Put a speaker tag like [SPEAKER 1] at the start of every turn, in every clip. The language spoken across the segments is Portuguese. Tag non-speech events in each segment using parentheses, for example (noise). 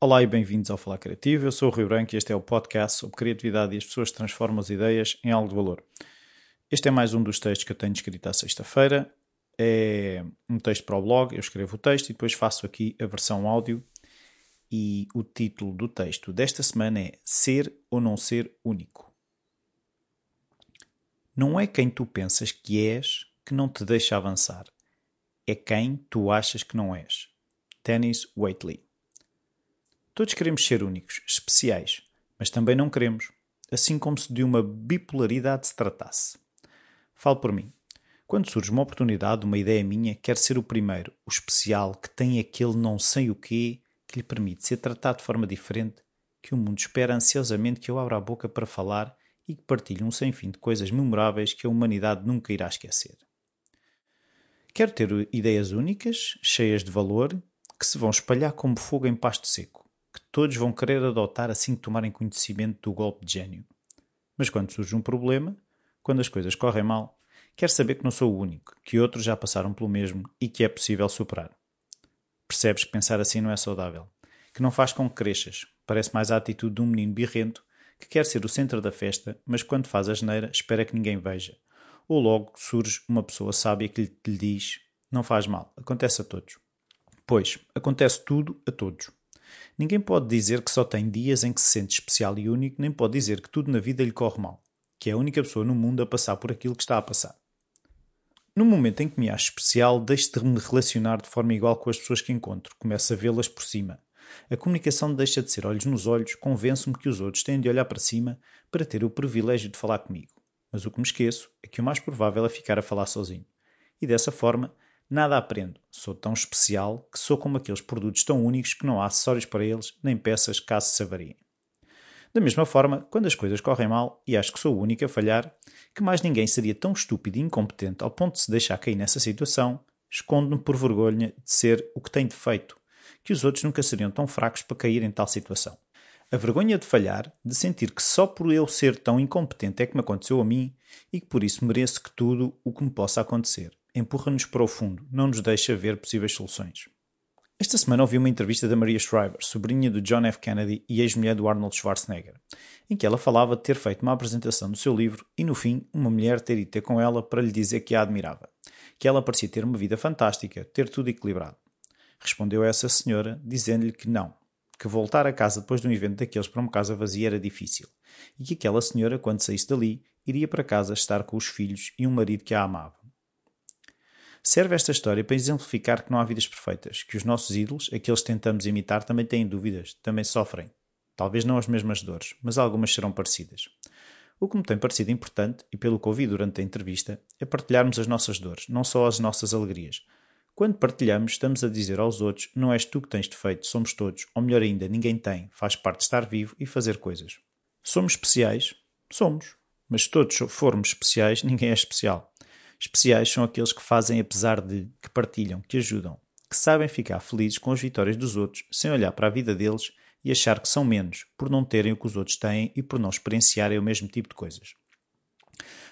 [SPEAKER 1] Olá e bem-vindos ao Falar Criativo. Eu sou o Rio Branco e este é o podcast sobre criatividade e as pessoas transformam as ideias em algo de valor. Este é mais um dos textos que eu tenho escrito à sexta-feira. É um texto para o blog, eu escrevo o texto e depois faço aqui a versão áudio. E o título do texto desta semana é Ser ou Não Ser Único. Não é quem tu pensas que és que não te deixa avançar. É quem tu achas que não és. Dennis Waitley Todos queremos ser únicos, especiais, mas também não queremos, assim como se de uma bipolaridade se tratasse. Falo por mim. Quando surge uma oportunidade, uma ideia minha, quero ser o primeiro, o especial, que tem aquele não sei o quê que lhe permite ser tratado de forma diferente, que o mundo espera ansiosamente que eu abra a boca para falar e que partilhe um sem fim de coisas memoráveis que a humanidade nunca irá esquecer. Quero ter ideias únicas, cheias de valor, que se vão espalhar como fogo em pasto seco que todos vão querer adotar assim que tomarem conhecimento do golpe de gênio. Mas quando surge um problema, quando as coisas correm mal, quer saber que não sou o único, que outros já passaram pelo mesmo e que é possível superar. Percebes que pensar assim não é saudável, que não faz com que cresças, parece mais a atitude de um menino birrento que quer ser o centro da festa, mas quando faz a geneira espera que ninguém veja. Ou logo surge uma pessoa sábia que lhe, lhe diz: Não faz mal, acontece a todos. Pois, acontece tudo a todos. Ninguém pode dizer que só tem dias em que se sente especial e único, nem pode dizer que tudo na vida lhe corre mal, que é a única pessoa no mundo a passar por aquilo que está a passar. No momento em que me acho especial, deixo de me relacionar de forma igual com as pessoas que encontro, começo a vê-las por cima. A comunicação deixa de ser olhos nos olhos, convenço-me que os outros têm de olhar para cima para ter o privilégio de falar comigo. Mas o que me esqueço é que o mais provável é ficar a falar sozinho. E dessa forma, Nada aprendo. Sou tão especial que sou como aqueles produtos tão únicos que não há acessórios para eles, nem peças caso se avariem. Da mesma forma, quando as coisas correm mal, e acho que sou o único a falhar, que mais ninguém seria tão estúpido e incompetente ao ponto de se deixar cair nessa situação, escondo-me por vergonha de ser o que tem defeito, que os outros nunca seriam tão fracos para cair em tal situação. A vergonha de falhar, de sentir que só por eu ser tão incompetente é que me aconteceu a mim e que por isso mereço que tudo o que me possa acontecer empurra-nos para o fundo, não nos deixa ver possíveis soluções. Esta semana ouvi uma entrevista da Maria Shriver, sobrinha do John F. Kennedy e ex-mulher do Arnold Schwarzenegger, em que ela falava de ter feito uma apresentação do seu livro e, no fim, uma mulher ter ido ter com ela para lhe dizer que a admirava, que ela parecia ter uma vida fantástica, ter tudo equilibrado. Respondeu essa senhora, dizendo-lhe que não, que voltar a casa depois de um evento daqueles para uma casa vazia era difícil, e que aquela senhora, quando saísse dali, iria para casa estar com os filhos e um marido que a amava. Serve esta história para exemplificar que não há vidas perfeitas, que os nossos ídolos, aqueles que tentamos imitar, também têm dúvidas, também sofrem. Talvez não as mesmas dores, mas algumas serão parecidas. O que me tem parecido importante, e pelo que ouvi durante a entrevista, é partilharmos as nossas dores, não só as nossas alegrias. Quando partilhamos, estamos a dizer aos outros: não és tu que tens defeito, somos todos, ou melhor ainda, ninguém tem, faz parte de estar vivo e fazer coisas. Somos especiais? Somos. Mas se todos formos especiais, (laughs) ninguém é especial. Especiais são aqueles que fazem apesar de, que partilham, que ajudam, que sabem ficar felizes com as vitórias dos outros, sem olhar para a vida deles e achar que são menos, por não terem o que os outros têm e por não experienciarem o mesmo tipo de coisas.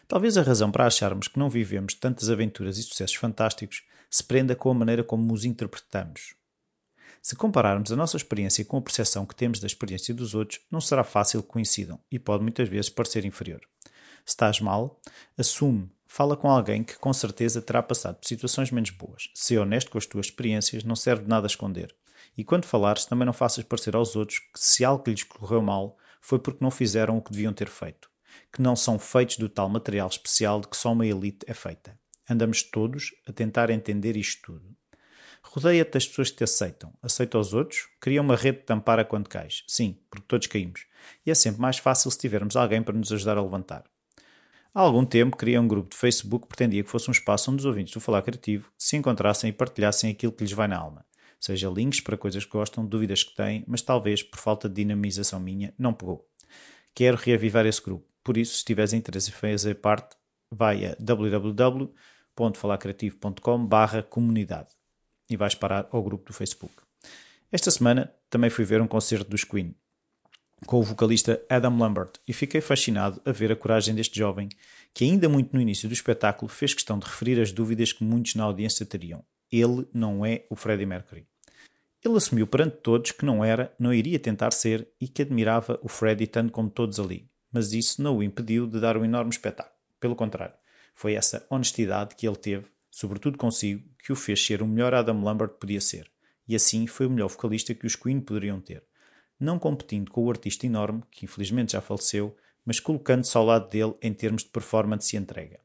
[SPEAKER 1] Talvez a razão para acharmos que não vivemos tantas aventuras e sucessos fantásticos se prenda com a maneira como os interpretamos. Se compararmos a nossa experiência com a percepção que temos da experiência dos outros, não será fácil que coincidam e pode muitas vezes parecer inferior. Se estás mal, assume Fala com alguém que com certeza terá passado por situações menos boas. Ser honesto com as tuas experiências não serve de nada esconder. E quando falares, também não faças parecer aos outros que se algo lhes correu mal foi porque não fizeram o que deviam ter feito. Que não são feitos do tal material especial de que só uma elite é feita. Andamos todos a tentar entender isto tudo. Rodeia-te das pessoas que te aceitam. Aceita os outros. Cria uma rede de tampara quando cais. Sim, porque todos caímos. E é sempre mais fácil se tivermos alguém para nos ajudar a levantar. Há algum tempo criei um grupo de Facebook que pretendia que fosse um espaço onde os ouvintes do Falar Criativo se encontrassem e partilhassem aquilo que lhes vai na alma. Seja links para coisas que gostam, dúvidas que têm, mas talvez, por falta de dinamização minha, não pegou. Quero reavivar esse grupo. Por isso, se tiveres interesse em fazer parte, vai a www.falarcreativo.com comunidade e vais parar ao grupo do Facebook. Esta semana também fui ver um concerto dos Queen. com o vocalista Adam Lambert e fiquei fascinado a ver a coragem deste jovem que, ainda muito no início do espetáculo, fez questão de referir as dúvidas que muitos na audiência teriam. Ele não é o Freddie Mercury. Ele assumiu perante todos que não era, não iria tentar ser e que admirava o Freddie tanto como todos ali, mas isso não o impediu de dar um enorme espetáculo. Pelo contrário, foi essa honestidade que ele teve, sobretudo consigo, que o fez ser o melhor Adam Lambert podia ser. E assim foi o melhor vocalista que os Queen poderiam ter não competindo com o artista enorme, que infelizmente já faleceu, mas colocando-se ao lado dele em termos de performance e entrega.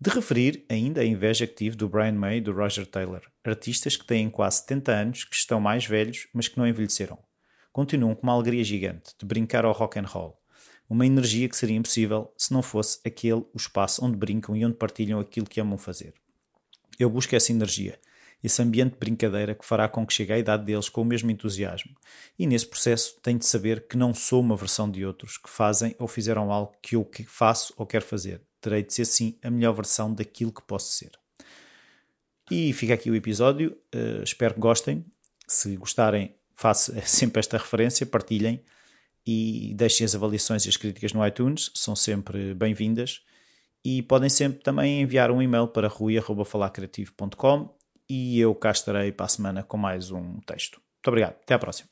[SPEAKER 1] De referir ainda a inveja que tive do Brian May e do Roger Taylor, artistas que têm quase 70 anos, que estão mais velhos, mas que não envelheceram. Continuam com uma alegria gigante de brincar ao rock and roll, uma energia que seria impossível se não fosse aquele o espaço onde brincam e onde partilham aquilo que amam fazer. Eu busco essa energia esse ambiente de brincadeira que fará com que chegue à idade deles com o mesmo entusiasmo. E nesse processo tenho de saber que não sou uma versão de outros que fazem ou fizeram algo que eu faço ou quero fazer. Terei de ser sim a melhor versão daquilo que posso ser. E fica aqui o episódio. Uh, espero que gostem. Se gostarem, faço (laughs) sempre esta referência, partilhem e deixem as avaliações e as críticas no iTunes, são sempre bem-vindas. E podem sempre também enviar um e-mail para rui.falarcreativo.com e eu cá estarei para a semana com mais um texto. Muito obrigado. Até à próxima.